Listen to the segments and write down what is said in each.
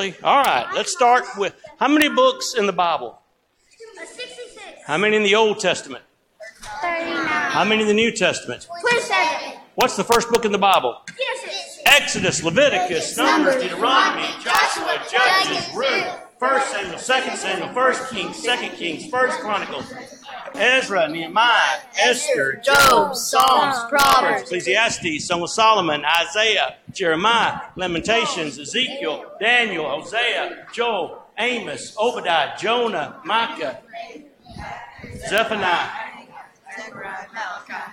All right, let's start with how many books in the Bible? 66. How many in the Old Testament? 39. How many in the New Testament? 27. What's the first book in the Bible? Genesis. Exodus, Leviticus, Numbers, Deuteronomy, Joshua, Judges, Ruth, First Samuel, Second Samuel, First Kings, Second Kings, First Chronicles, Ezra, Nehemiah, Esther, Job, Psalms, Proverbs, Ecclesiastes, Song of Solomon, Isaiah, Jeremiah, Lamentations, Ezekiel, Daniel, Hosea, Joel, Amos, Obadiah, Jonah, Micah, Zephaniah,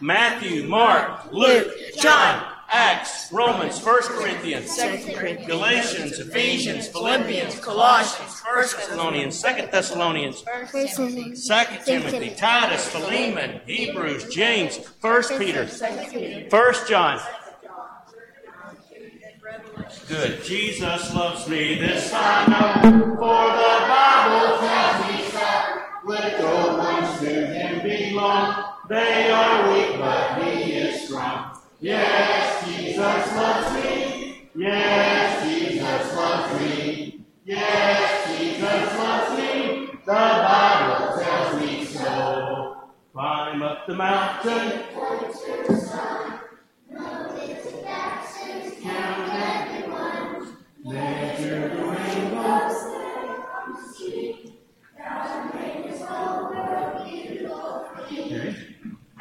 Matthew, Mark, Luke, John, Acts, Romans, 1 Corinthians, 2 Galatians, Ephesians, Philippians, Colossians, 1 Thessalonians, 2 Thessalonians, 2 Timothy, Titus, Philemon, Hebrews, James, 1 Peter, 1 John. Good. Jesus loves me, this I know, for the Bible tells me so. Little ones to him belong. They are weak, but he is strong. Yes, Jesus loves me. Yes, Jesus loves me. Yes, Jesus loves me. The Bible tells me so. Climb up the mountain. Count everyone. Measure the. Okay.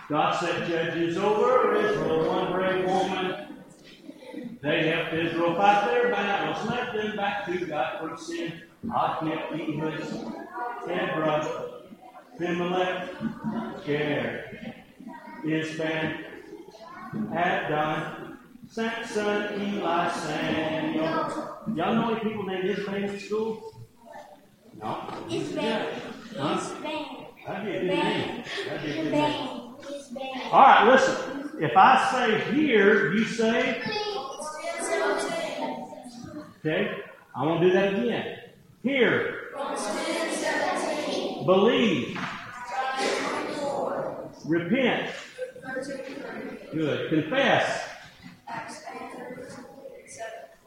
God set judges over Israel, one brave woman. They helped Israel fight their battles, led them back to God for sin. Othniel, Ehud, Deborah, Abimelech, Ger, Ibzan, Abdon, Samson, Eli, Samuel. Y'all know any people named Ibzan in school? No? Bang. Huh? It's. That'd be a good name. That'd be a good name. All right, listen. If I say here, you say, okay? I want to do that again. Here. Believe. Repent. Good. Confess.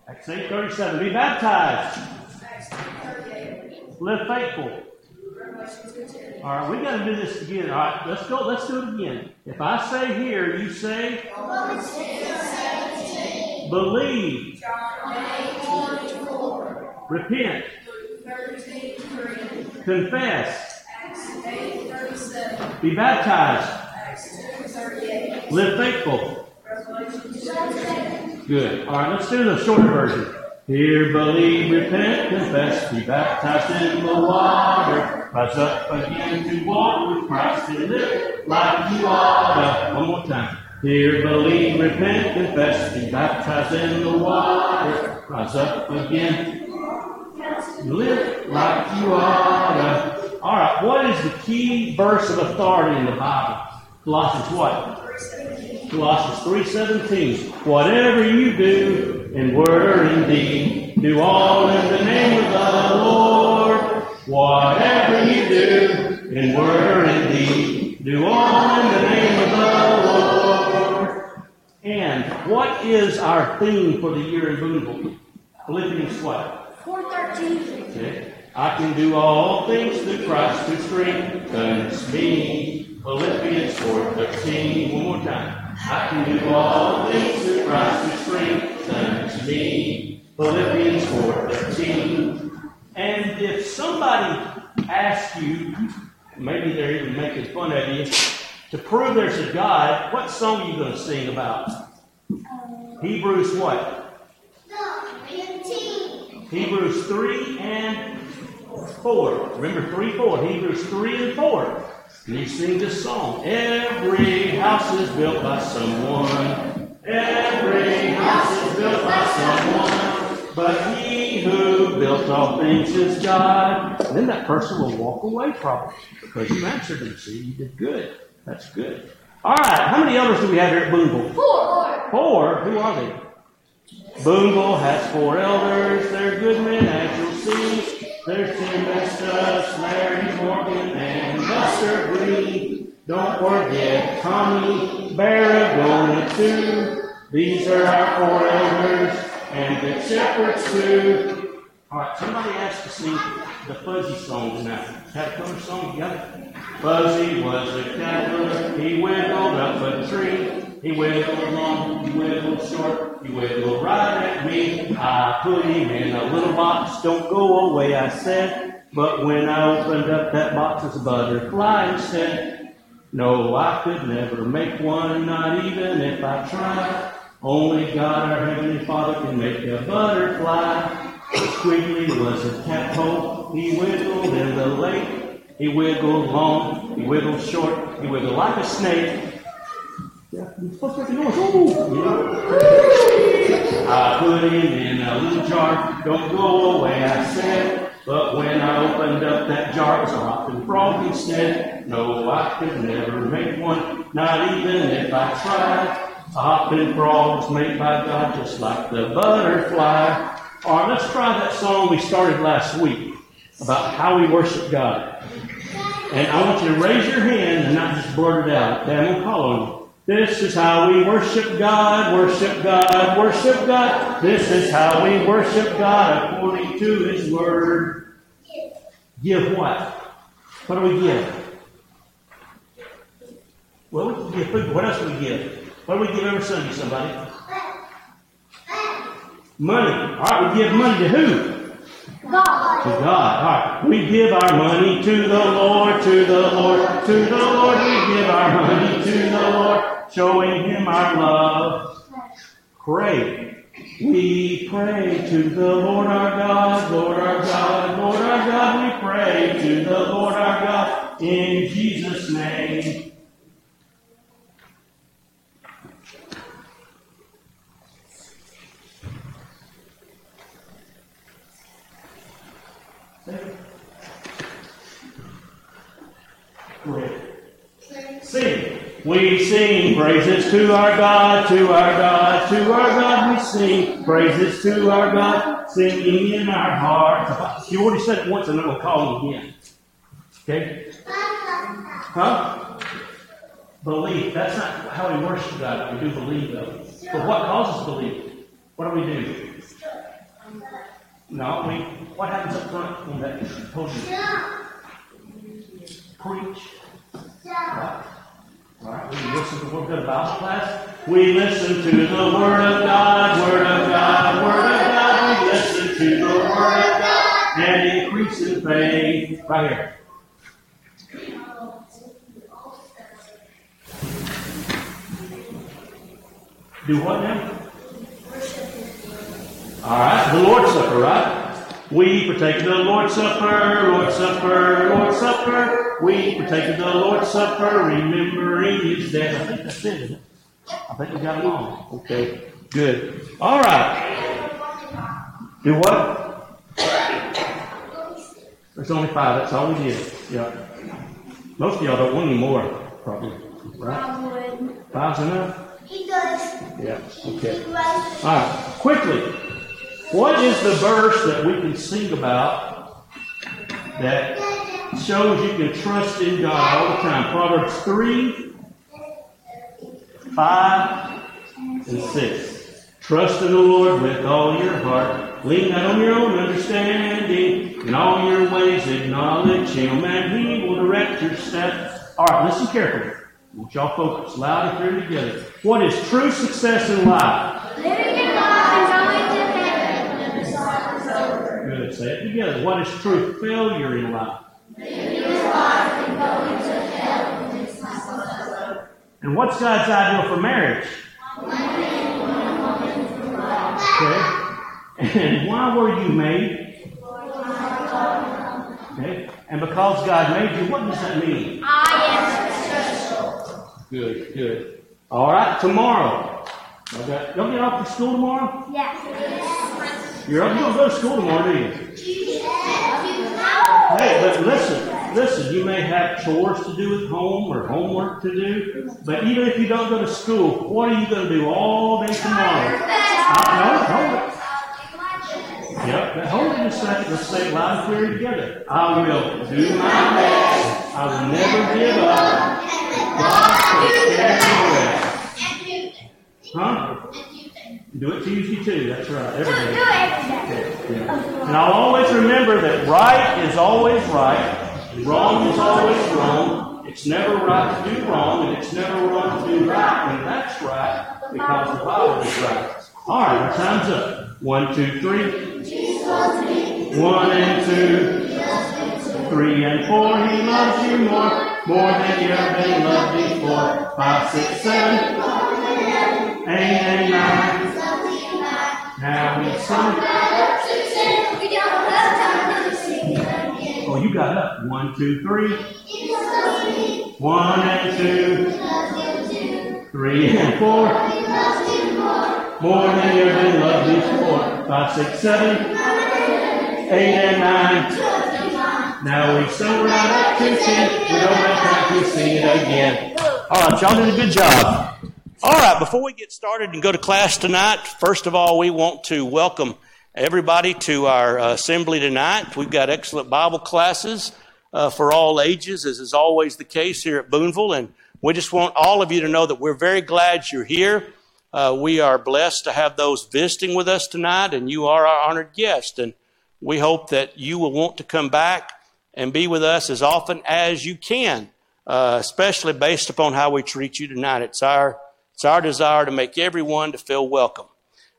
Acts 8 37. Be baptized. Live faithful. All right, we got to do this again. All right, let's go. Let's do it again. If I say here, you say believe, repent, confess, be baptized, live faithful. Good. All right, let's do the shorter version. Hear, believe, repent, confess, be baptized in the water. Rise up again to walk with Christ and live like you ought. One more time. Hear, believe, repent, confess, be baptized in the water. Rise up again. Live like you ought. All right, what is the key verse of authority in the Bible? Colossians what? Colossians 3.17. Whatever you do in word or in deed, do all in the name of the Lord. Whatever you do in word or in deed, do all in the name of the Lord. And what is our theme for the year in Boonville? Philippians what? 413. Okay. I can do all things through Christ who strengthens me. Philippians 4.13. One more time. I can do all things through Christ who strengthens me. Philippians 4.13. And if somebody asks you, maybe they're even making fun of you, to prove there's a God, what song are you going to sing about? Hebrews what? Hebrews 3 and 4. Remember 3 4. Hebrews 3 and 4. And you sing this song. Every house is built by someone. Every house is built by someone. But he who built all things is God. And then that person will walk away probably because you answered them. See, you did good. That's good. All right. How many elders do we have here at Boonville? Four. Four. Who are they? Boonville has four elders. They're good men, as you'll see. There's Tim Estes, Larry Morgan, and Buster Green. Don't forget Tommy Barragona, too. These are our four elders. and good shepherds too. All right, somebody asked to sing the Fuzzy song tonight. Have a cover song together. Fuzzy was a cattler. He went wiggled up a tree. He wiggled long, he wiggled short, he wiggled right at me. I put him in a little box. Don't go away, I said. But when I opened up that box, it's a butterfly instead. No, I could never make one, not even if I tried. Only God, our Heavenly Father, can make a butterfly. Squiggly was a tadpole. He wiggled in the lake. He wiggled long. He wiggled short. He wiggled like a snake. I put him in a little jar. Don't go away, I said. But when I opened up that jar, it was a hopping frog instead. No, I could never make one, not even if I tried. A hopping frog was made by God just like the butterfly. All right, let's try that song we started last week about how we worship God. And I want you to raise your hand and not just blurt it out. Okay, I'm going to call on you. This is how we worship God, worship God, worship God. This is how we worship God according to His Word. Give what? What do we give? Well, we give food. What else do we give? What do we give every Sunday, somebody? Money. All right, we give money to who? To God. All right. We give our money to the Lord, to the Lord, to the Lord. We give our money to the Lord, showing Him our love. Pray. We pray to the Lord our God, Lord our God, Lord our God. We pray to the Lord our God in Jesus' name. Sing. We sing praises to our God, to our God, to our God. We sing praises to our God, singing in our hearts. You already said it once, and going to call you again. Okay? Huh? Belief. That's not how we worship God. We do believe, though. But what causes belief? What do we do? No, we. What happens up front when that podium? Preach. Right? Right, we listen to Word of Bible class. We listen to the Word of God, Word of God, Word of God. We listen to the Word of God and increase in faith. Right here. Do what now? All right, the Lord's Supper, right? We partake of the Lord's Supper, Lord's Supper, Lord's Supper. We partake of the Lord's Supper, remembering His death. I think that's it, isn't it? I think we got it all. Okay, good. All right. Do what? There's only five. That's all we did. Yeah. Most of y'all don't want any more, probably. Right? Five's enough? He does. Yeah. Okay. All right, quickly. What is the verse that we can sing about that shows you can trust in God all the time? Proverbs 3, 5, and 6. Trust in the Lord with all your heart. Lean not on your own understanding. In all your ways acknowledge Him, and He will direct your steps. All right, listen carefully. I want y'all focus loud and clear together. What is true success in life? living in God and going to heaven. Good. Say it together. What is true failure in life? And what's God's ideal for marriage? Okay. And why were you made? Okay. And because God made you, what does that mean? I am special. Good, good. All right, tomorrow. Okay. Y'all get off for school tomorrow? Yes. You're up, you don't go to school tomorrow, do you? Hey, but listen, listen, you may have chores to do at home or homework to do, but even if you don't go to school, what are you going to do all day tomorrow? Uh, no, hold it. Yep, hold it a second. Let's say it loud and clear together. I will do my best. I will never give up. God care of. Huh? Do it Tuesday too. That's right. Every Do it every day. Yeah. And I'll always remember that right is always right, wrong is always wrong. It's never right to do wrong, and it's never wrong to do right. And that's right because the Bible is right. All right, our time's up. One, two, three. One and two. Three and four. He loves you more, more than you ever been loved before. Five, six, seven. Eight and nine. Oh, you got up. One, two, three. One and two. Three and four. More than you ever been loved before. Five, six, seven. Eight and nine. Now we've sing right up to ten. We don't have time to sing it again. All right, y'all did a good job. All right, before we get started and go to class tonight, first of all, we want to welcome everybody to our uh, assembly tonight. We've got excellent Bible classes uh, for all ages, as is always the case here at Boonville. And we just want all of you to know that we're very glad you're here. Uh, we are blessed to have those visiting with us tonight, and you are our honored guest. And we hope that you will want to come back and be with us as often as you can, uh, especially based upon how we treat you tonight. It's our it's our desire to make everyone to feel welcome.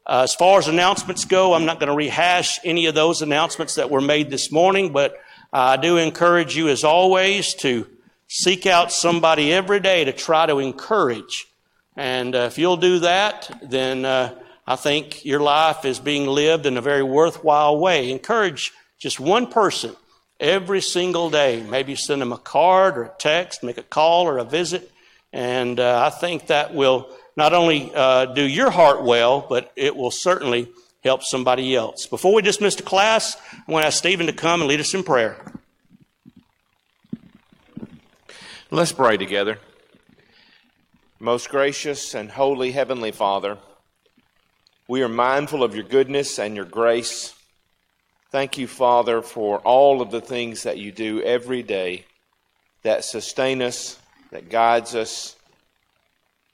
Uh, as far as announcements go, I'm not going to rehash any of those announcements that were made this morning, but I do encourage you, as always, to seek out somebody every day to try to encourage. And uh, if you'll do that, then uh, I think your life is being lived in a very worthwhile way. Encourage just one person every single day. Maybe send them a card or a text, make a call or a visit. And uh, I think that will not only uh, do your heart well, but it will certainly help somebody else. Before we dismiss the class, I want to ask Stephen to come and lead us in prayer. Let's pray together. Most gracious and holy Heavenly Father, we are mindful of your goodness and your grace. Thank you, Father, for all of the things that you do every day that sustain us, that guides us,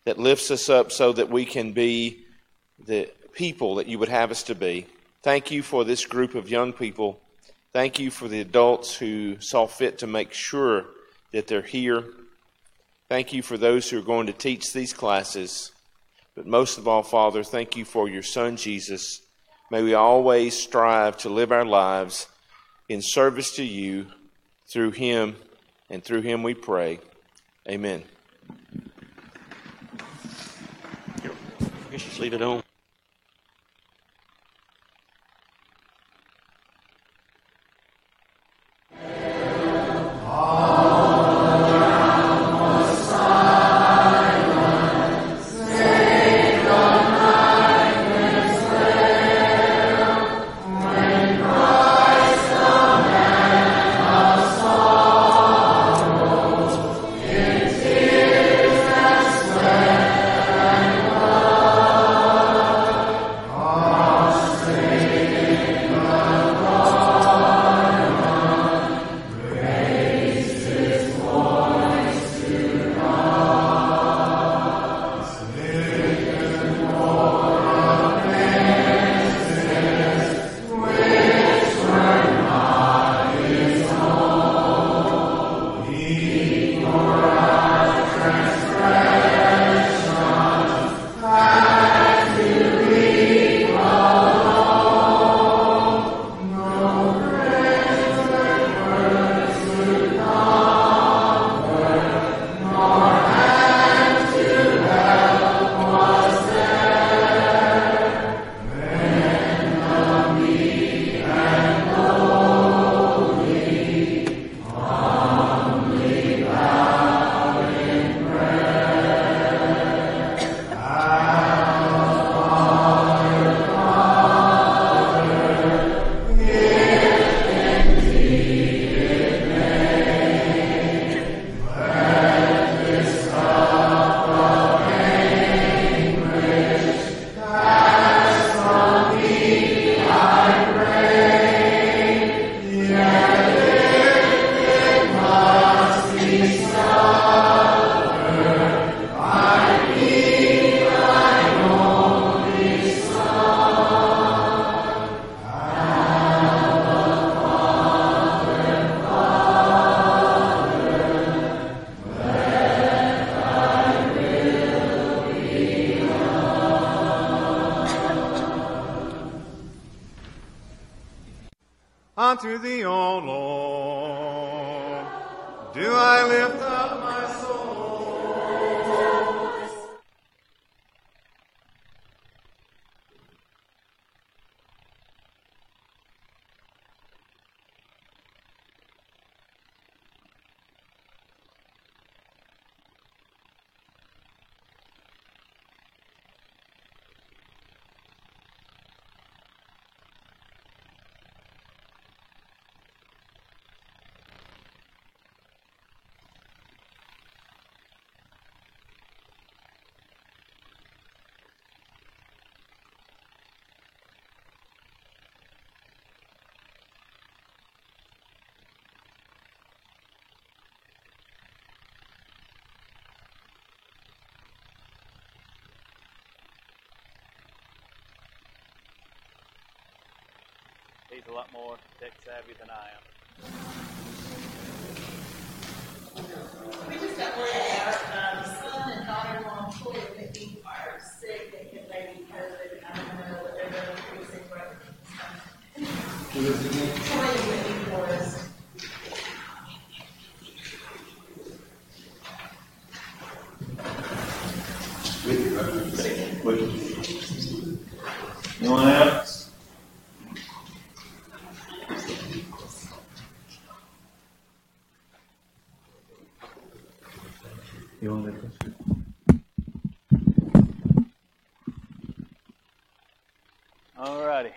that lifts us up so that we can be the people that you would have us to be. Thank you for this group of young people. Thank you for the adults who saw fit to make sure that they're here. Thank you for those who are going to teach these classes. But most of all, Father, thank you for your Son, Jesus. May we always strive to live our lives in service to you through him, and through him we pray. Amen. Just leave it on. Amen. Unto thee, O Lord. Do I lift up my soul? He's a lot more tech savvy than I am. We just got word that our um, son and daughter-in-law employee that they are sick, they get maybe COVID, I don't know what they're going through, sick brother. Somebody waiting for us. All righty.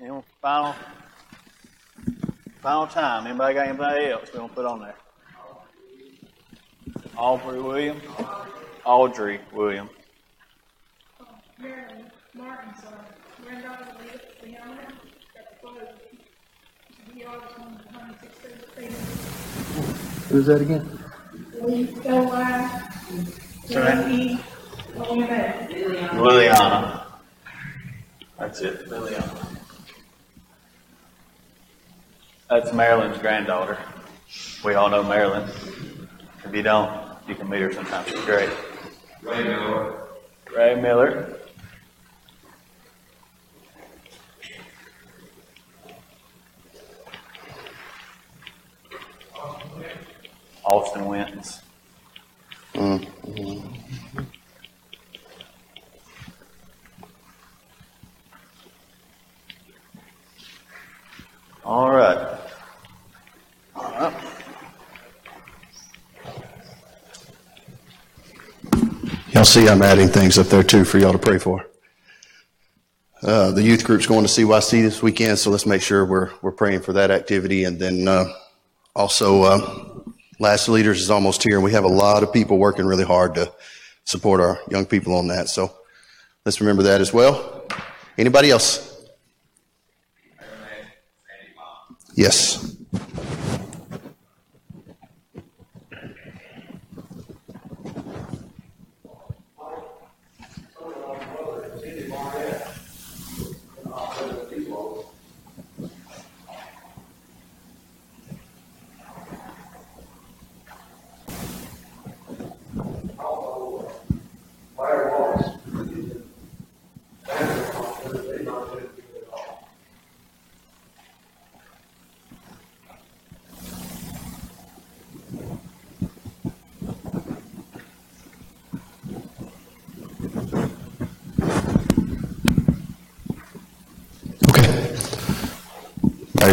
Any final, final time. Anybody got anybody else we want to put on there? Aubrey Williams. Audrey Williams. Marilyn Martin's, uh, granddaughter, Leona, got the photo. She always on the hundred sixteen. Who's that again? Lee, L I, L E, O N A. Liliana. That's it, Liliana. That's Marilyn's granddaughter. We all know Marilyn. If you don't, you can meet her sometime. She's great. Ray Miller. Ray Miller. Austin Wentz. All right. All right. Y'all see I'm adding things up there too for y'all to pray for. Uh, the youth group's going to CYC this weekend, so let's make sure we're, we're praying for that activity. And then, uh, also, uh, Last Leaders is almost here and we have a lot of people working really hard to support our young people on that. So let's remember that as well. Anybody else? Yes.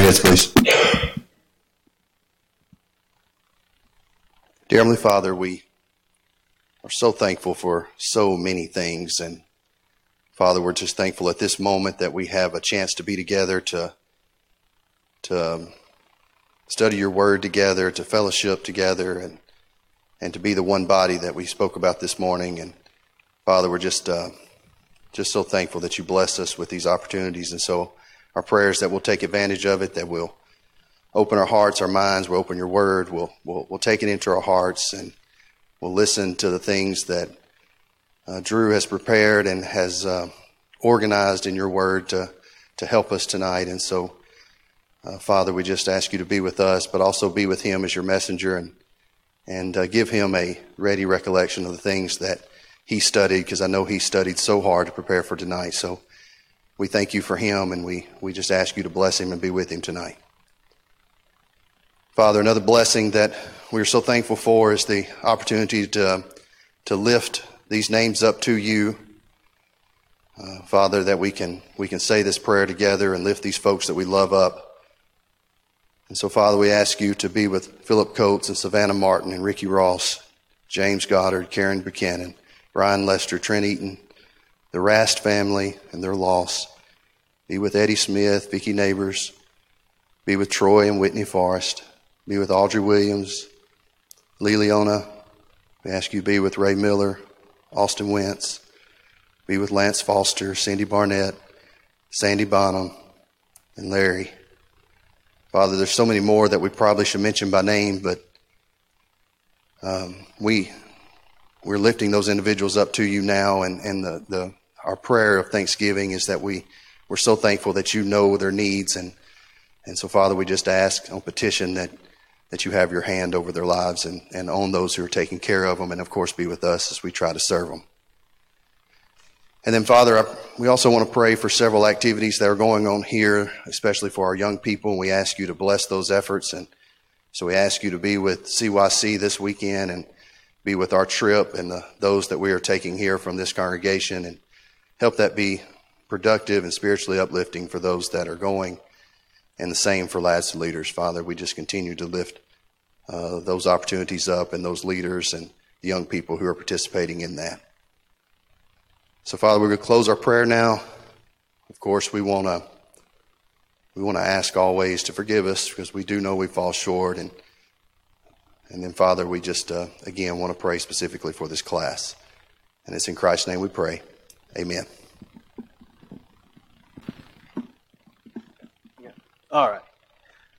Heads, please. Dear Heavenly Father, we are so thankful for so many things. And Father, we're just thankful at this moment that we have a chance to be together to, to um, study your word together, to fellowship together, and, and to be the one body that we spoke about this morning. And Father, we're just, uh, just so thankful that you bless us with these opportunities. And so our prayers that we'll take advantage of it, that we'll open our hearts, our minds, we'll open your word, we'll, we'll, we'll take it into our hearts and we'll listen to the things that uh, Drew has prepared and has uh, organized in your word to, to help us tonight. And so, uh, Father, we just ask you to be with us, but also be with him as your messenger and, and uh, give him a ready recollection of the things that he studied, because I know he studied so hard to prepare for tonight. So we thank you for him, and we, we just ask you to bless him and be with him tonight. Father, another blessing that we're so thankful for is the opportunity to, to lift these names up to you. Uh, Father, that we can, we can say this prayer together and lift these folks that we love up. And so, Father, we ask you to be with Philip Coates and Savannah Martin and Ricky Ross, James Goddard, Karen Buchanan, Brian Lester, Trent Eaton, the Rast family and their loss. Be with Eddie Smith, Vicki Neighbors. Be with Troy and Whitney Forrest. Be with Audrey Williams, Lee Leona. We ask you be with Ray Miller, Austin Wentz. Be with Lance Foster, Cindy Barnett, Sandy Bonham, and Larry. Father, there's so many more that we probably should mention by name, but um, we we're lifting those individuals up to you now, and, and the, the our prayer of thanksgiving is that we we're so thankful that you know their needs, and and so Father, we just ask on petition that that you have your hand over their lives and, and on those who are taking care of them, and of course be with us as we try to serve them. And then, Father, we also want to pray for several activities that are going on here, especially for our young people. And we ask you to bless those efforts. And so we ask you to be with CYC this weekend and be with our trip and the, those that we are taking here from this congregation and help that be productive and spiritually uplifting for those that are going. And the same for lads and leaders. Father, we just continue to lift uh, those opportunities up and those leaders and the young people who are participating in that. So, Father, we're going to close our prayer now. Of course, we want to we want to ask always to forgive us because we do know we fall short, and and then, Father, we just uh, again want to pray specifically for this class, and it's in Christ's name we pray. Amen. All right.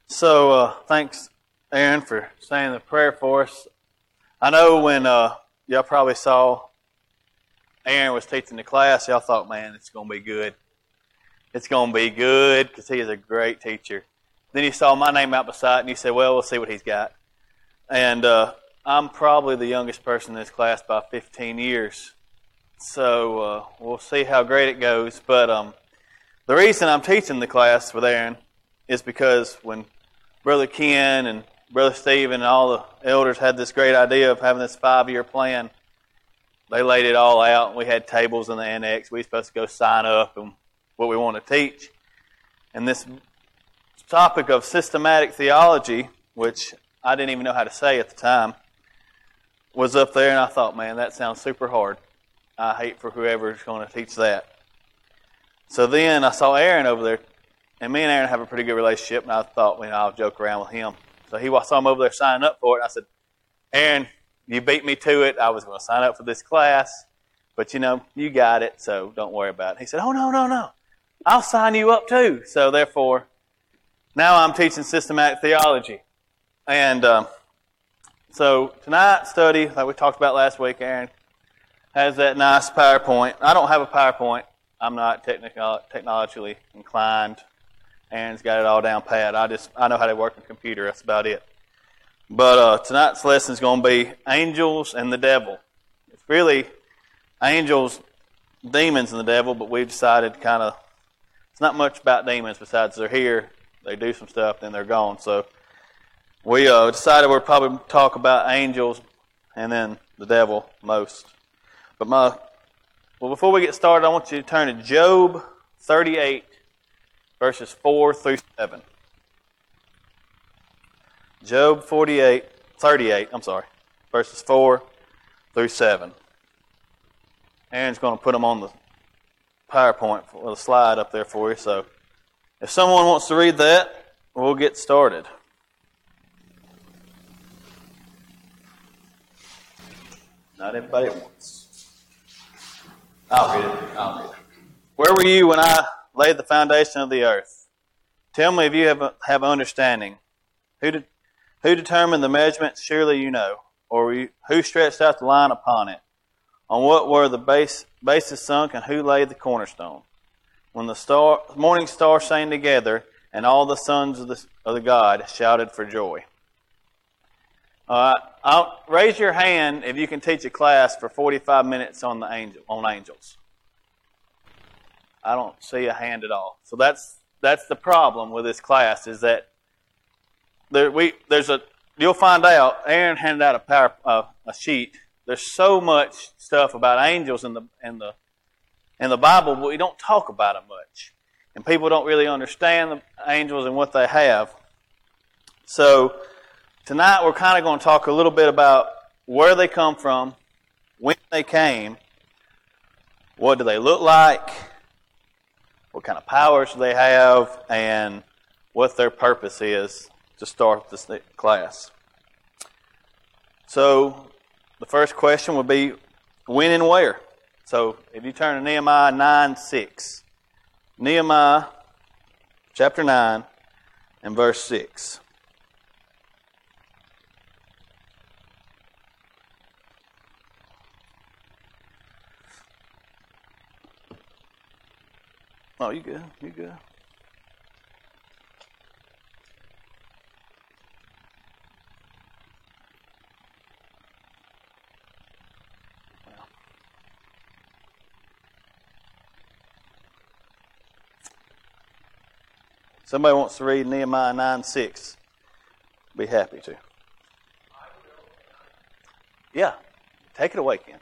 So uh, thanks, Aaron, for saying the prayer for us. I know when uh, y'all probably saw Aaron was teaching the class, y'all thought, man, it's going to be good. It's going to be good because he is a great teacher. Then he saw my name out beside and he said, well, we'll see what he's got. And uh, I'm probably the youngest person in this class by 15 years. So uh, we'll see how great it goes. But um, the reason I'm teaching the class with Aaron is because when Brother Ken and Brother Stephen and all the elders had this great idea of having this five year plan, they laid it all out. We had tables in the annex. We were supposed to go sign up and what we want to teach. And this topic of systematic theology, which I didn't even know how to say at the time, was up there, and I thought, man, that sounds super hard. I hate for whoever's going to teach that. So then I saw Aaron over there, and me and Aaron have a pretty good relationship, and I thought, well, I'll joke around with him. So he saw him over there signing up for it, and I said, Aaron, you beat me to it. I was going to sign up for this class, but you know, you got it, so don't worry about it. He said, Oh, no, no, no. I'll sign you up too. So therefore, now I'm teaching systematic theology. And um, so tonight's study, like we talked about last week, Aaron, has that nice PowerPoint. I don't have a PowerPoint. I'm not technologically inclined. Aaron's got it all down pat. I just I know how to work a computer. That's about it. But uh, tonight's lesson is going to be angels and the devil. It's really angels, demons, and the devil, but we've decided kind of it's not much about demons besides they're here, they do some stuff, then they're gone. So we uh, decided we'd probably talk about angels and then the devil most. But my well, before we get started, I want you to turn to Job 38, verses 4 through 7. Job 48, 38, I'm sorry, verses 4 through 7. Aaron's going to put them on the PowerPoint slide up there for you. So if someone wants to read that, we'll get started. Not everybody at once. I'll read it. I'll read it. Where were you when I laid the foundation of the earth? Tell me if you have, have understanding. Who did, who determined the measurements? Surely you know. Or you, who stretched out the line upon it? On what were the base, bases sunk, and who laid the cornerstone? When the star, morning stars sang together, and all the sons of the, of the God shouted for joy. All right, I'll, raise your hand if you can teach a class for 45 minutes on the angel on angels. I don't see a hand at all. So that's that's the problem with this class is that there, we there's a you'll find out. Aaron handed out a power uh, a sheet. There's so much stuff about angels in the in the in the Bible, but we don't talk about them much, and people don't really understand the angels and what they have. So tonight we're kind of going to talk a little bit about where they come from, when they came, what do they look like, what kind of powers do they have, and what their purpose is to start this class. So, the first question would be when and where. So, if you turn to Nehemiah 9 6, Nehemiah chapter 9 and verse 6. Oh, you good? You good? Somebody wants to read Nehemiah 9 6. Be happy to. Yeah. Take it away, Ken.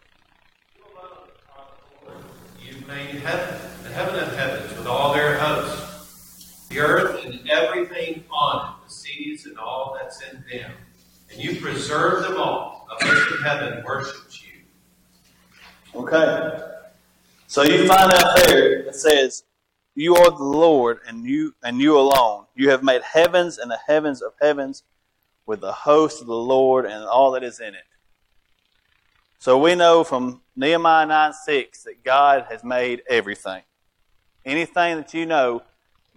You've made heaven, heaven of heavens with all their hosts, the earth and everything on it, the seas and all that's in them. And you preserve them all. A host of heaven worships you. Okay. So you find out there it says, You are the Lord, and you and you alone. You have made heavens and the heavens of heavens with the host of the Lord and all that is in it. So we know from Nehemiah 9 6 that God has made everything. Anything that you know,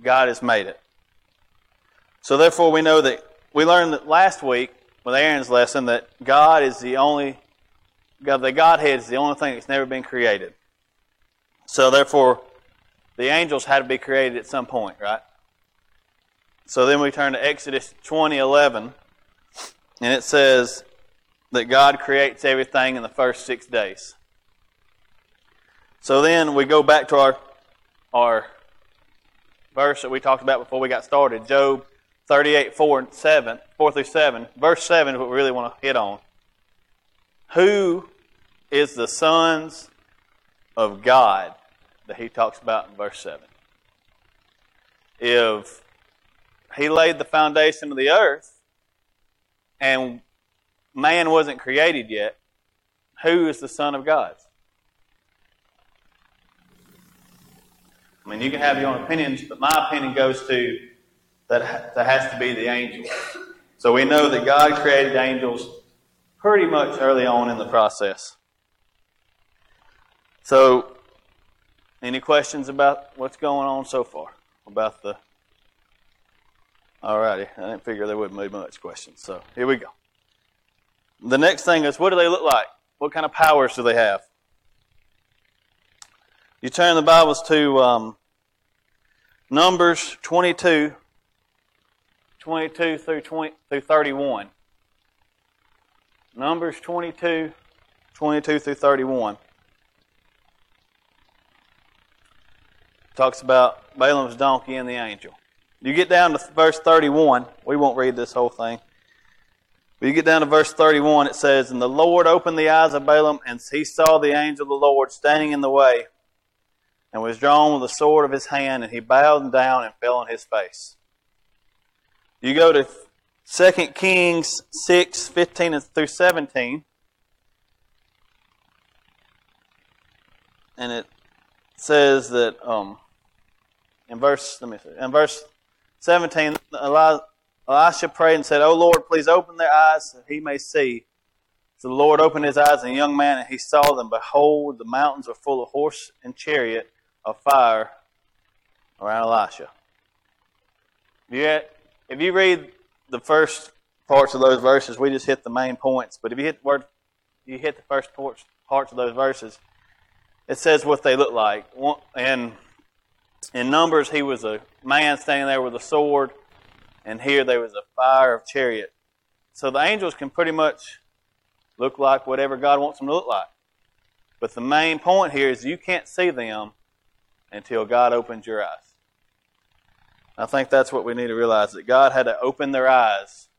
God has made it. So therefore, we know that we learned that last week with Aaron's lesson that God is the only, God, the Godhead is the only thing that's never been created. So therefore, the angels had to be created at some point, right? So then we turn to Exodus 20 11, and it says, that God creates everything in the first six days. So then we go back to our our verse that we talked about before we got started, Job 38, 4 and 7, 4 through 7. Verse 7 is what we really want to hit on. Who is the sons of God that he talks about in verse 7? If he laid the foundation of the earth and man wasn't created yet, who is the Son of God? I mean, you can have your own opinions, but my opinion goes to that that has to be the angels. So we know that God created angels pretty much early on in the process. So, any questions about what's going on so far? About the. Alrighty, I didn't figure there wouldn't be much questions. So, here we go. The next thing is what do they look like? What kind of powers do they have? You turn the Bibles to um, Numbers 22, 22 through, 20, through 31. Numbers 22, 22 through 31. Talks about Balaam's donkey and the angel. You get down to verse 31. We won't read this whole thing. But you get down to verse 31, it says, And the Lord opened the eyes of Balaam, and he saw the angel of the Lord standing in the way, and was drawn with the sword of his hand, and he bowed down and fell on his face. You go to 2 Kings 6, 15 through 17, and it says that um, in verse let me see, in verse 17, Elisha prayed and said, O Lord, please open their eyes so he may see. So the Lord opened his eyes, and a young man, and he saw them. Behold, the mountains were full of horse and chariot of fire around Elisha. Yet, if you read the first parts of those verses, we just hit the main points. But if you hit the word, you hit the first parts of those verses, it says what they look like. And in Numbers, he was a man standing there with a sword and here there was a fire of chariot. So the angels can pretty much look like whatever God wants them to look like. But the main point here is you can't see them until God opens your eyes. I think that's what we need to realize that God had to open their eyes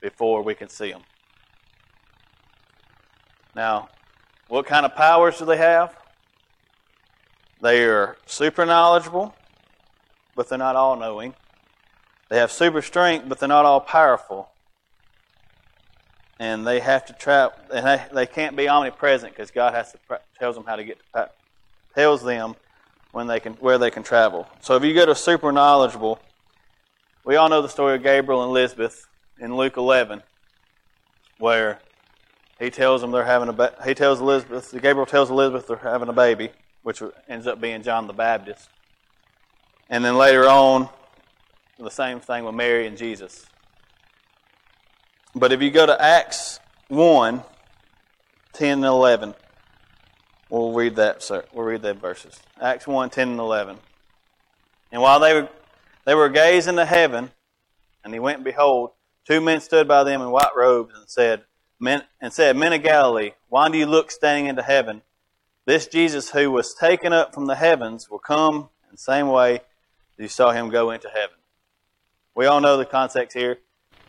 before we can see them. Now, what kind of powers do they have? They are super knowledgeable, but they're not all knowing. They have super strength, but they're not all powerful. And they have to trap, and they, they can't be omnipresent because God has to tells them how to get tells them when they can where they can travel. So if you go to super knowledgeable, we all know the story of Gabriel and Elizabeth in Luke 11, where he tells them they're having a ba- he tells Elizabeth Gabriel tells Elizabeth they're having a baby, which ends up being John the Baptist, and then later on, the same thing with Mary and Jesus. But if you go to Acts 1, 10 and 11, we'll read that, sir. We'll read that verses. Acts 1, 10 and 11. And while they were, they were gazing to heaven, and he went and behold, two men stood by them in white robes and said, men, and said, Men of Galilee, why do you look standing into heaven? This Jesus who was taken up from the heavens will come in the same way you saw him go into heaven. We all know the context here.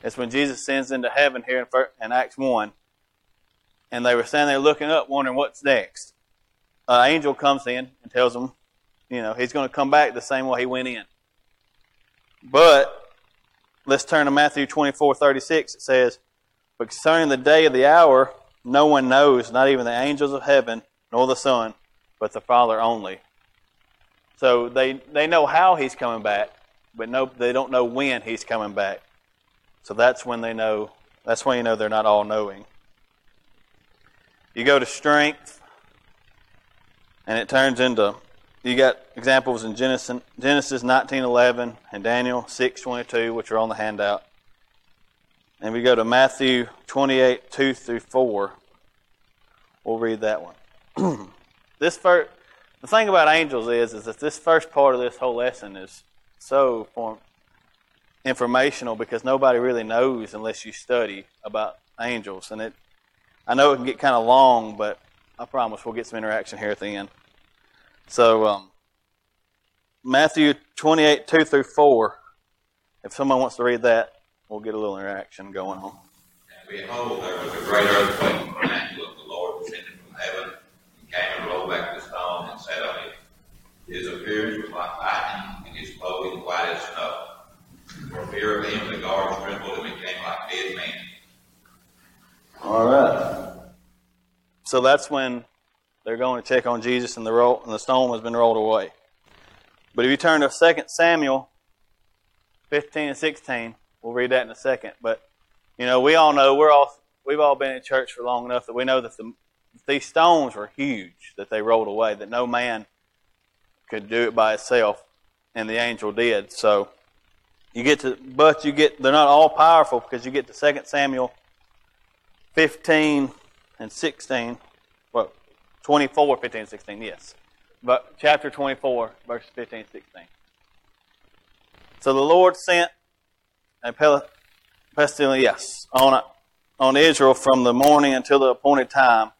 It's when Jesus sends into heaven here in Acts 1. And they were standing there looking up, wondering what's next. An angel comes in and tells him, you know, he's going to come back the same way he went in. But let's turn to Matthew 24 36. It says, But concerning the day of the hour, no one knows, not even the angels of heaven, nor the Son, but the Father only. So they, they know how he's coming back, but no, they don't know when he's coming back. So that's when they know, that's when you know they're not all knowing. You go to strength, and it turns into, you got examples in Genesis, Genesis 19.11 and Daniel 6.22, which are on the handout. And we go to Matthew 28, 2 through 4. We'll read that one. this first, the thing about angels is, is that this first part of this whole lesson is so form, informational because nobody really knows unless you study about angels. And it, I know it can get kind of long, but I promise we'll get some interaction here at the end. So, um, Matthew 28, 2 through 4. If someone wants to read that, we'll get a little interaction going on. And behold, there was a great earthquake, for an angel of the Lord descended from heaven, and came and rolled back the stone and sat on it. His appearance was like lightning, and his clothing white as snow. For fear of him, the guards trembled and became like dead men. All right. So that's when they're going to check on Jesus, and the roll, and the stone has been rolled away. But if you turn to 2 Samuel 15 and 16, we'll read that in a second. But you know, we all know we're all we've all been in church for long enough that we know that the, these stones were huge that they rolled away, that no man could do it by itself, and the angel did. So you get to, but you get, they're not all powerful because you get to 2 Samuel 15 and 16. Well, 24, 15, 16, yes. But chapter 24, verses 15 and 16. So the Lord sent a pestilence, yes, on, on Israel from the morning until the appointed time,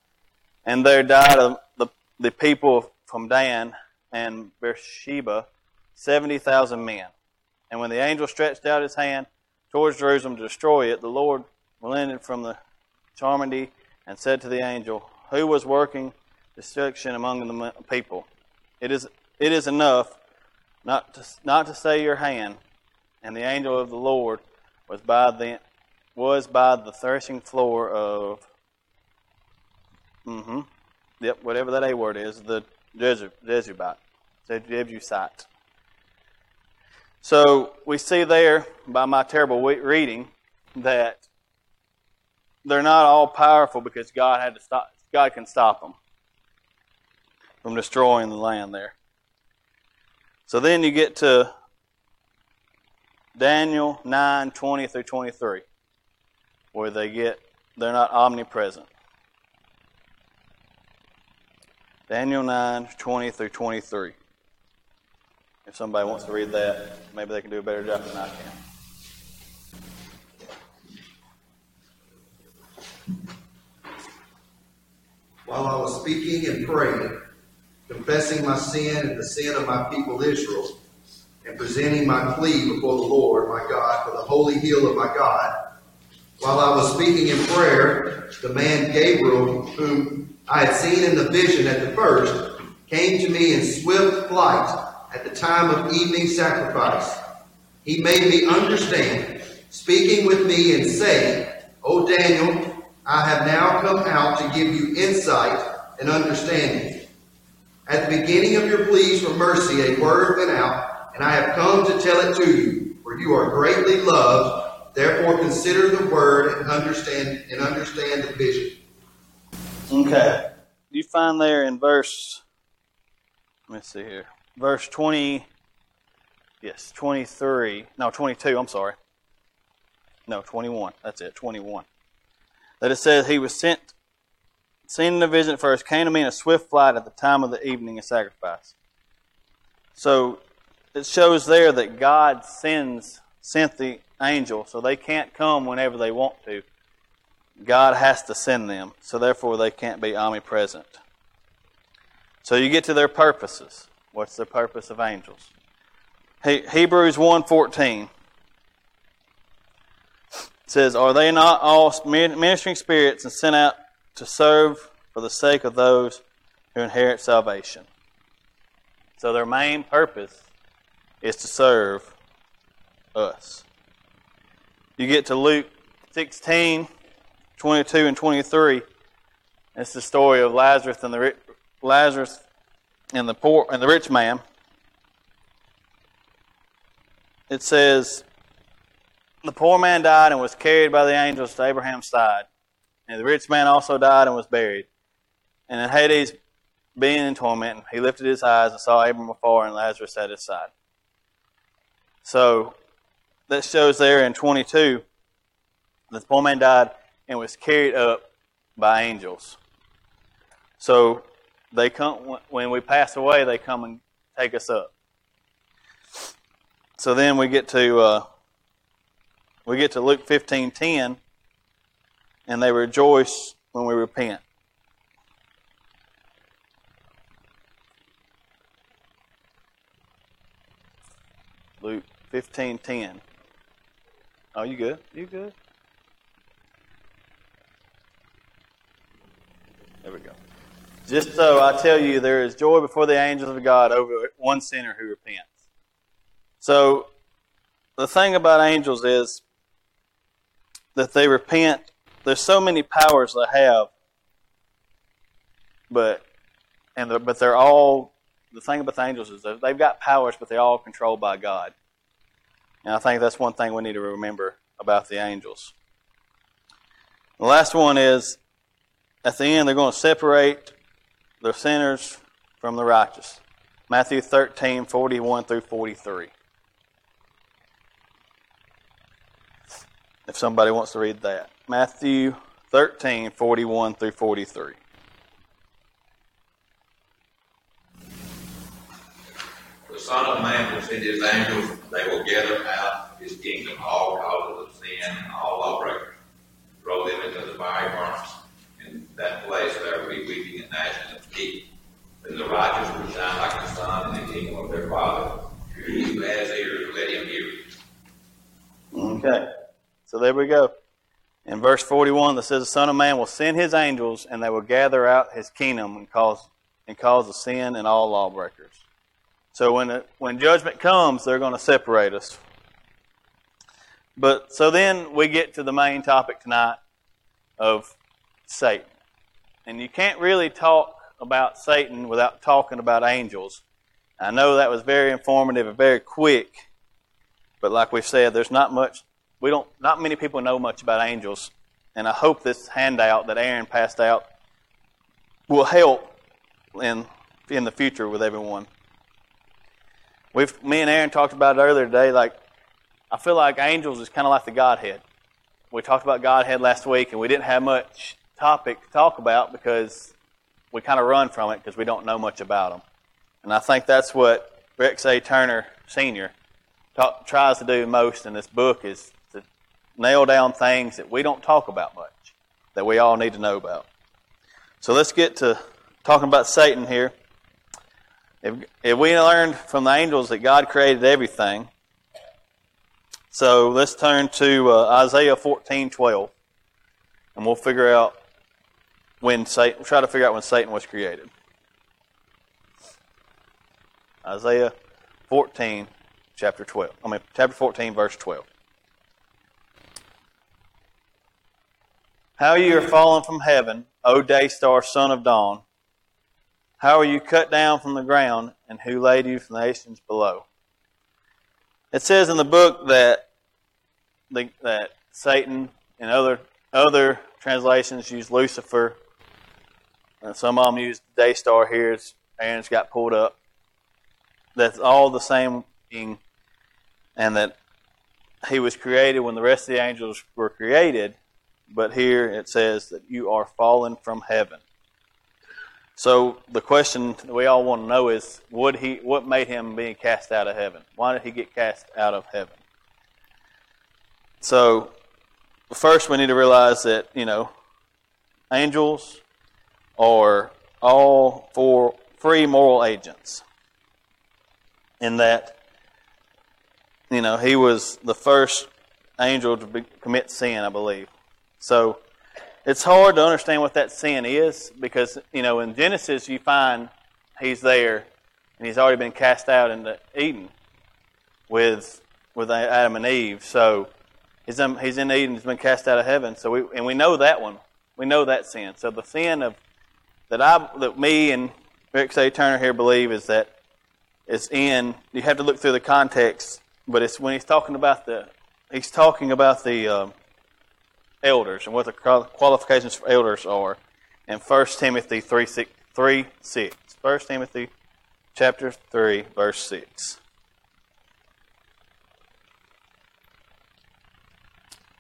and there died of the, the people from Dan and Beersheba 70,000 men. And when the angel stretched out his hand towards Jerusalem to destroy it, the Lord relented from the Charmandy and said to the angel, Who was working destruction among the people? It is, it is enough not to, not to stay your hand. And the angel of the Lord was by the, was by the threshing floor of, mm-hmm, yep, whatever that A word is, the Jezebite, Jebusite. So we see there, by my terrible reading, that they're not all powerful because God had to stop. God can stop them from destroying the land there. So then you get to Daniel 9, 20 through 23, where they get, they're not omnipresent. Daniel 9, 20 through 23. If somebody wants to read that, maybe they can do a better job than I can. While I was speaking and praying, confessing my sin and the sin of my people Israel, and presenting my plea before the Lord my God for the holy heel of my God. While I was speaking in prayer, the man Gabriel, whom I had seen in the vision at the first, came to me in swift flight at the time of evening sacrifice. He made me understand, speaking with me and saying, O Daniel, I have now come out to give you insight and understanding. At the beginning of your pleas for mercy, a word went out, and I have come to tell it to you, for you are greatly loved. Therefore, consider the word and understand and understand the vision. Okay. You find there in verse, let me see here, verse 20, yes, 23, no, 22, I'm sorry. No, 21. That's it, 21. That it says, He was sent, seen in a vision first, came to me in a swift flight at the time of the evening of sacrifice. So it shows there that God sends, sent the angel, so they can't come whenever they want to. God has to send them, so therefore they can't be omnipresent. So you get to their purposes. What's the purpose of angels? He, Hebrews 1.14 says, Are they not all ministering spirits and sent out to serve for the sake of those who inherit salvation? So their main purpose is to serve us. You get to Luke 16, 22 and 23. It's the story of Lazarus and the Lazarus and the poor and the rich man. It says, "The poor man died and was carried by the angels to Abraham's side, and the rich man also died and was buried. And in Hades, being in torment, he lifted his eyes and saw Abraham afar and Lazarus at his side." So that shows there in 22 that the poor man died and was carried up by angels. So they come when we pass away, they come and take us up. So then we get to uh, we get to Luke fifteen ten, and they rejoice when we repent. Luke fifteen ten. Oh, you good? You good? There we go. Just so I tell you, there is joy before the angels of God over one sinner who repents. So, the thing about angels is that they repent. There's so many powers they have, but and but they're all the thing about the angels is they've got powers, but they're all controlled by God. And I think that's one thing we need to remember about the angels. The last one is at the end, they're going to separate the sinners from the righteous. Matthew 13, 41 through 43. If somebody wants to read that. Matthew 13, 41 through 43. The Son of Man will send his angels, they will gather out his kingdom all causes of sin and all lawbreakers, throw them into the fiery furnace in that place there will be weeping and gnashing of teeth. Then the righteous will shine like the sun in the kingdom of their Father. He who has ears, let him hear. Okay. So there we go. In verse 41, that says, The Son of Man will send his angels, and they will gather out his kingdom and cause, and cause the sin and all lawbreakers. So when, it, when judgment comes, they're going to separate us. But so then we get to the main topic tonight of Satan. And you can't really talk about Satan without talking about angels. I know that was very informative and very quick, but like we've said, there's not much, we don't, not many people know much about angels. And I hope this handout that Aaron passed out will help in, in the future with everyone. We've, me and Aaron talked about it earlier today. Like, I feel like angels is kind of like the Godhead. We talked about Godhead last week, and we didn't have much topic to talk about because we kind of run from it because we don't know much about them. And I think that's what Rex A. Turner Sr. Talk, tries to do most in this book is nail down things that we don't talk about much, that we all need to know about. So let's get to talking about Satan here. If, if we learned from the angels that God created everything, so let's turn to uh, Isaiah fourteen twelve, and we'll figure out when Satan. We'll try to figure out when Satan was created. Isaiah fourteen, chapter twelve. I mean, chapter fourteen, verse twelve. How you are fallen from heaven, O day star, son of dawn. How are you cut down from the ground, and who laid you from the nations below? It says in the book that the, that Satan and other other translations use Lucifer. And some of them use day star here. As Aaron's got pulled up. That's all the same thing, and that he was created when the rest of the angels were created. But here it says that you are fallen from heaven. So the question we all want to know is, would he? What made him being cast out of heaven? Why did he get cast out of heaven? So first, we need to realize that you know, angels are all for free moral agents. In that, you know, he was the first angel to be, commit sin, I believe. So it's hard to understand what that sin is because, you know, in Genesis you find he's there and he's already been cast out into Eden with with Adam and Eve. So he's in, he's in Eden, he's been cast out of heaven. So we and we know that one. We know that sin. So the sin of that I that me and Rex A. Turner here believe is that it's in you have to look through the context, but it's when he's talking about the he's talking about the um, elders and what the qualifications for elders are in 1 Timothy 3 6. 3, 6. 1 Timothy chapter 3, verse 6.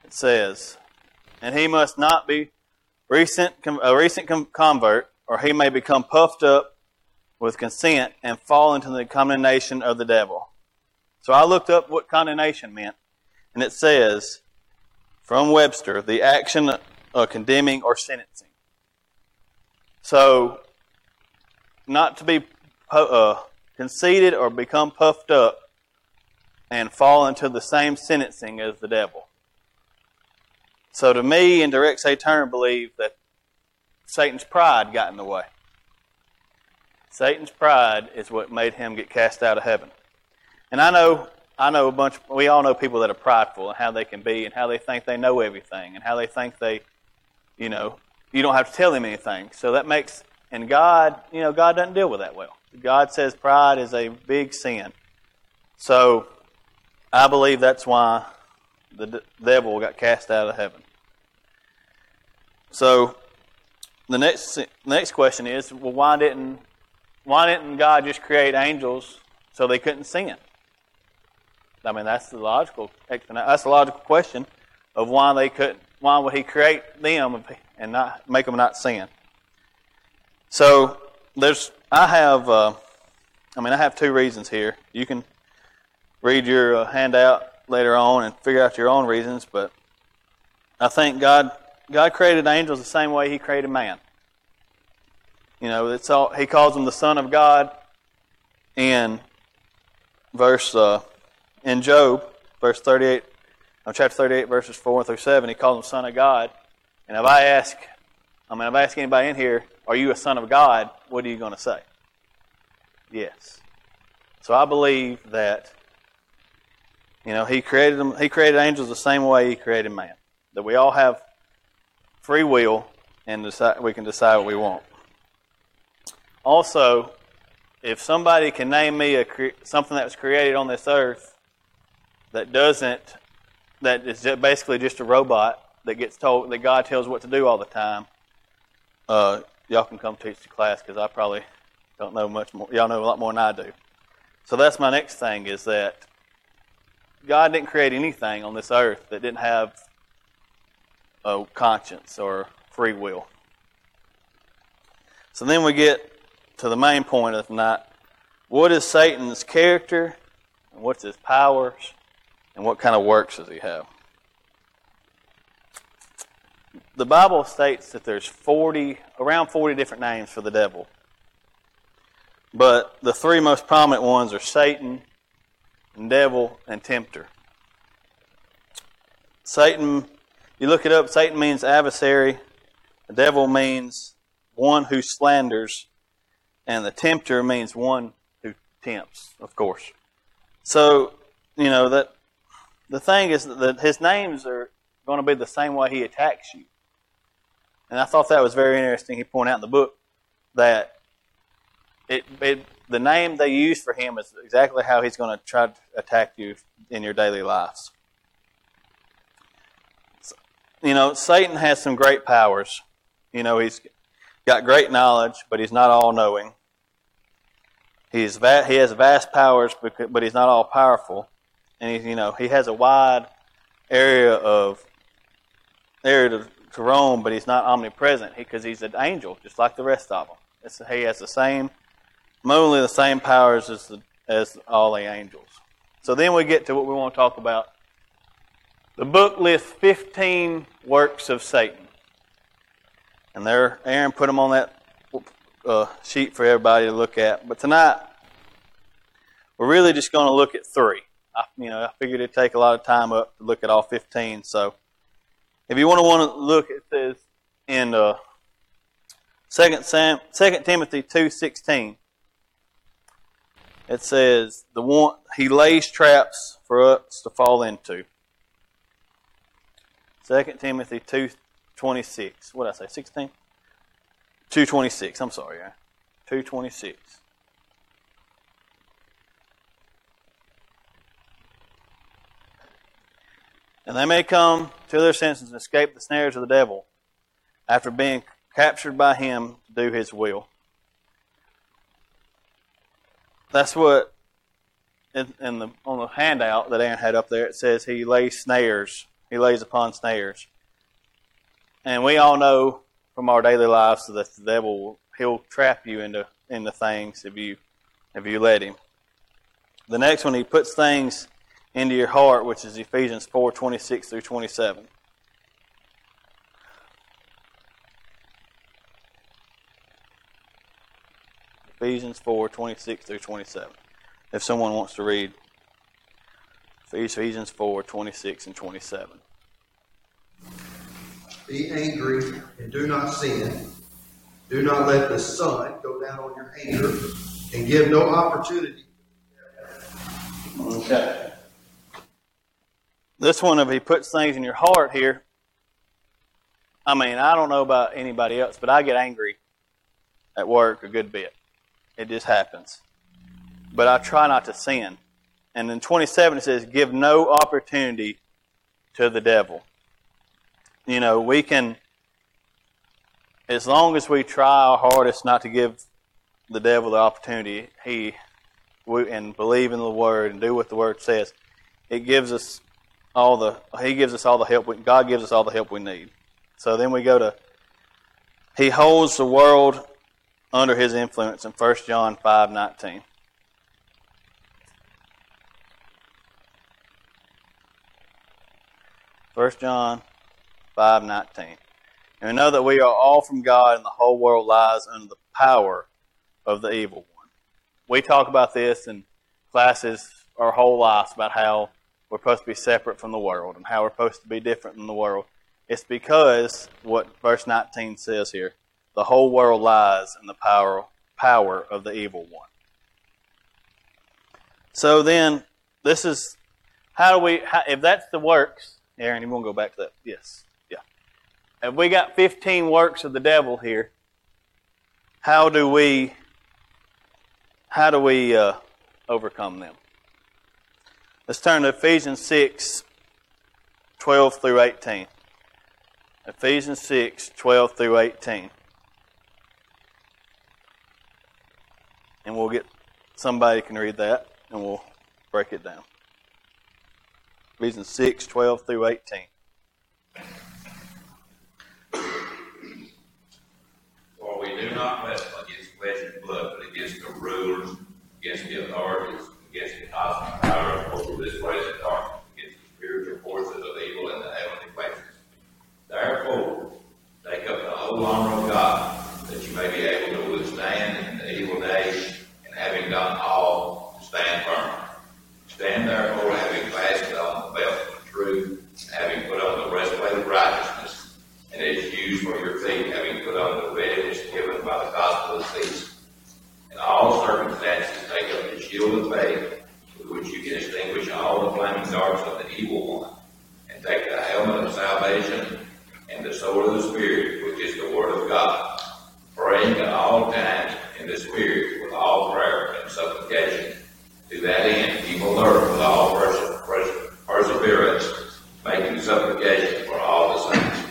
It says, And he must not be recent, a recent convert, or he may become puffed up with consent and fall into the condemnation of the devil. So I looked up what condemnation meant, and it says, from Webster, the action of condemning or sentencing. So, not to be uh, conceited or become puffed up and fall into the same sentencing as the devil. So, to me and A. Turner, believe that Satan's pride got in the way. Satan's pride is what made him get cast out of heaven. And I know I know a bunch, we all know people that are prideful and how they can be and how they think they know everything and how they think they, you know, you don't have to tell them anything. So that makes, and God, you know, God doesn't deal with that well. God says pride is a big sin. So I believe that's why the devil got cast out of heaven. So the next next question is, well, why didn't why didn't God just create angels so they couldn't sin? I mean, that's the logical that's the logical question of why they could why would he create them and not make them not sin. So there's I have uh, I mean I have two reasons here. You can read your uh, handout later on and figure out your own reasons, but I think God God created angels the same way He created man. You know, it's all He calls them the Son of God in verse. Uh, in Job, verse 38, no, chapter 38, verses 4 through 7, he calls him Son of God. And if I ask, I mean, if I ask anybody in here, are you a son of God? What are you going to say? Yes. So I believe that, you know, he created them, he created angels the same way he created man. That we all have free will and decide, we can decide what we want. Also, if somebody can name me a, something that was created on this earth that doesn't, that is basically just a robot that gets told, that God tells what to do all the time, uh, y'all can come teach the class because I probably don't know much more. Y'all know a lot more than I do. So that's my next thing is that God didn't create anything on this earth that didn't have a conscience or free will. So then we get to the main point of tonight. What is Satan's character? And what's his powers? And what kind of works does he have? The Bible states that there's 40, around 40 different names for the devil. But the three most prominent ones are Satan, and devil, and tempter. Satan, you look it up, Satan means adversary, the devil means one who slanders, and the tempter means one who tempts, of course. So, you know, that the thing is that his names are going to be the same way he attacks you. And I thought that was very interesting. He pointed out in the book that it, it the name they use for him is exactly how he's going to try to attack you in your daily lives. You know, Satan has some great powers. You know, he's got great knowledge, but he's not all knowing. He's va- he has vast powers, but he's not all powerful. And he, you know, he has a wide area of area to, to roam, but he's not omnipresent because he's an angel, just like the rest of them. It's, he has the same, only the same powers as the, as all the angels. So then we get to what we want to talk about. The book lists 15 works of Satan. And there, Aaron put them on that uh, sheet for everybody to look at. But tonight, we're really just going to look at three. I, you know, I figured it'd take a lot of time up to look at all 15. So, if you want to want to look, it says in uh, 2 Sam, Second Timothy 2:16. It says the one he lays traps for us to fall into. 2 Timothy 2:26. What did I say? 16. 2:26. I'm sorry. Yeah. 2:26. And they may come to their senses and escape the snares of the devil after being captured by him to do his will. That's what in, in, the on the handout that Aaron had up there it says he lays snares. He lays upon snares. And we all know from our daily lives that the devil he'll trap you into into things if you if you let him. The next one he puts things into your heart, which is Ephesians 4 26 through 27. Ephesians 4 26 through 27. If someone wants to read Ephesians 4 26 and 27. Be angry and do not sin. Do not let the sun go down on your anger and give no opportunity. Okay. This one, if he puts things in your heart here, I mean, I don't know about anybody else, but I get angry at work a good bit. It just happens. But I try not to sin. And in 27 it says, give no opportunity to the devil. You know, we can, as long as we try our hardest not to give the devil the opportunity, he, we, and believe in the word and do what the word says, it gives us all the he gives us all the help we, God gives us all the help we need. So then we go to he holds the world under his influence in 1 John 5:19. First John 5:19. And we know that we are all from God and the whole world lies under the power of the evil one. We talk about this in classes our whole lives about how we're supposed to be separate from the world and how we're supposed to be different than the world. It's because what verse 19 says here the whole world lies in the power, power of the evil one. So then, this is how do we, how, if that's the works, Aaron, you want to go back to that? Yes. Yeah. If we got 15 works of the devil here, how do we, how do we uh, overcome them? Let's turn to Ephesians 6, 12 through 18. Ephesians 6, 12 through 18. And we'll get somebody can read that and we'll break it down. Ephesians 6, 12 through 18. For we do not wrestle against flesh and blood, but against the rulers, against the authorities, against the cosmic power over this present darkness, against the spiritual forces of evil in the heavenly places. Therefore, take up the whole armor of God, that you may be able to withstand in the evil day, and salvation, and the sword of the Spirit, which is the word of God, praying at all times in the Spirit with all prayer and supplication. To that end, keep alert with all perse- perse- perseverance, making supplication for all the saints.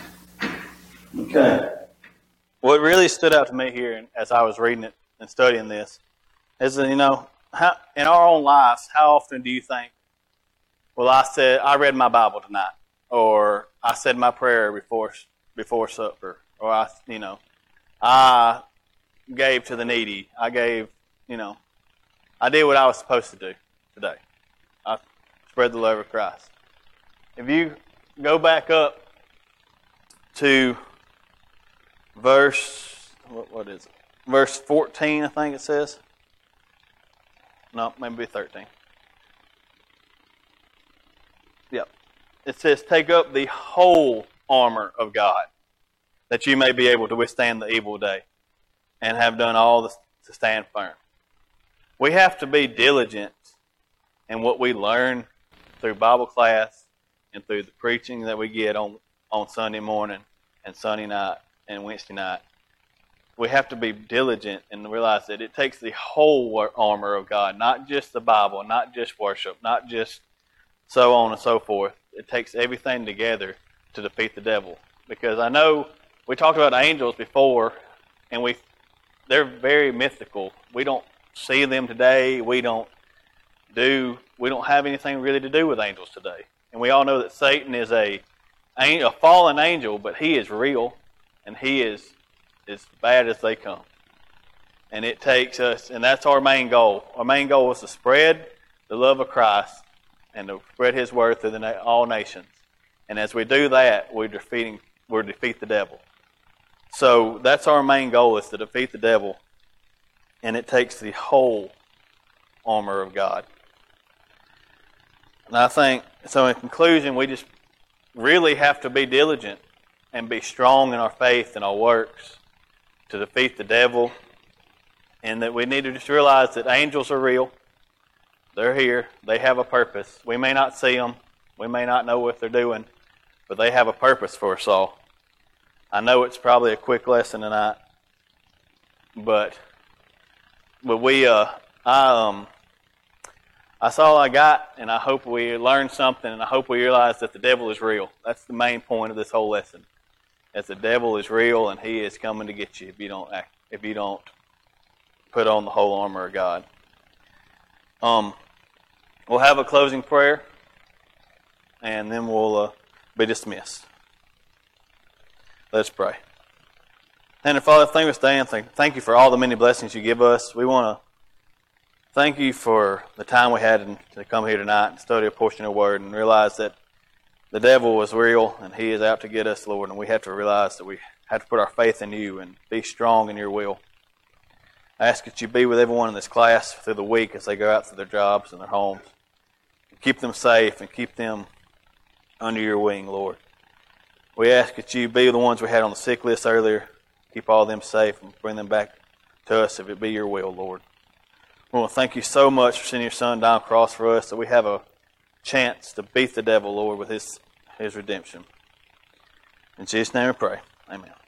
Okay. What really stood out to me here as I was reading it and studying this is you know, how, in our own lives, how often do you think, well, I said, I read my Bible tonight, or I said my prayer before, before supper, or I, you know, I gave to the needy. I gave, you know, I did what I was supposed to do today. I spread the love of Christ. If you go back up to verse what, what is it? Verse 14, I think it says. No, maybe 13. Yep. It says, Take up the whole armor of God, that you may be able to withstand the evil day, and have done all this to stand firm. We have to be diligent in what we learn through Bible class and through the preaching that we get on, on Sunday morning and Sunday night and Wednesday night. We have to be diligent and realize that it takes the whole armor of God, not just the Bible, not just worship, not just so on and so forth. It takes everything together to defeat the devil. Because I know we talked about angels before, and we they're very mythical. We don't see them today. We don't do we don't have anything really to do with angels today. And we all know that Satan is a a fallen angel, but he is real and he is as bad as they come. And it takes us, and that's our main goal. Our main goal is to spread the love of Christ and to spread His word through the, all nations. And as we do that, we're defeating, we're defeat the devil. So that's our main goal is to defeat the devil, and it takes the whole armor of God. And I think so. In conclusion, we just really have to be diligent and be strong in our faith and our works to defeat the devil. And that we need to just realize that angels are real. They're here. They have a purpose. We may not see them. We may not know what they're doing, but they have a purpose for us all. I know it's probably a quick lesson tonight, but but we uh I um that's all I got, and I hope we learned something, and I hope we realize that the devil is real. That's the main point of this whole lesson that the devil is real and he is coming to get you if you don't act, if you don't put on the whole armor of God. Um, we'll have a closing prayer, and then we'll uh, be dismissed. Let's pray. And Father, thank you, Stan. Thank, thank you for all the many blessings you give us. We want to thank you for the time we had to come here tonight and study a portion of your word and realize that the devil is real and he is out to get us, Lord, and we have to realize that we have to put our faith in you and be strong in your will. I ask that you be with everyone in this class through the week as they go out to their jobs and their homes. Keep them safe and keep them under your wing, Lord. We ask that you be the ones we had on the sick list earlier. Keep all of them safe and bring them back to us if it be your will, Lord. We want to thank you so much for sending your son down cross for us that we have a chance to beat the devil, Lord, with his his redemption. In Jesus' name we pray. Amen.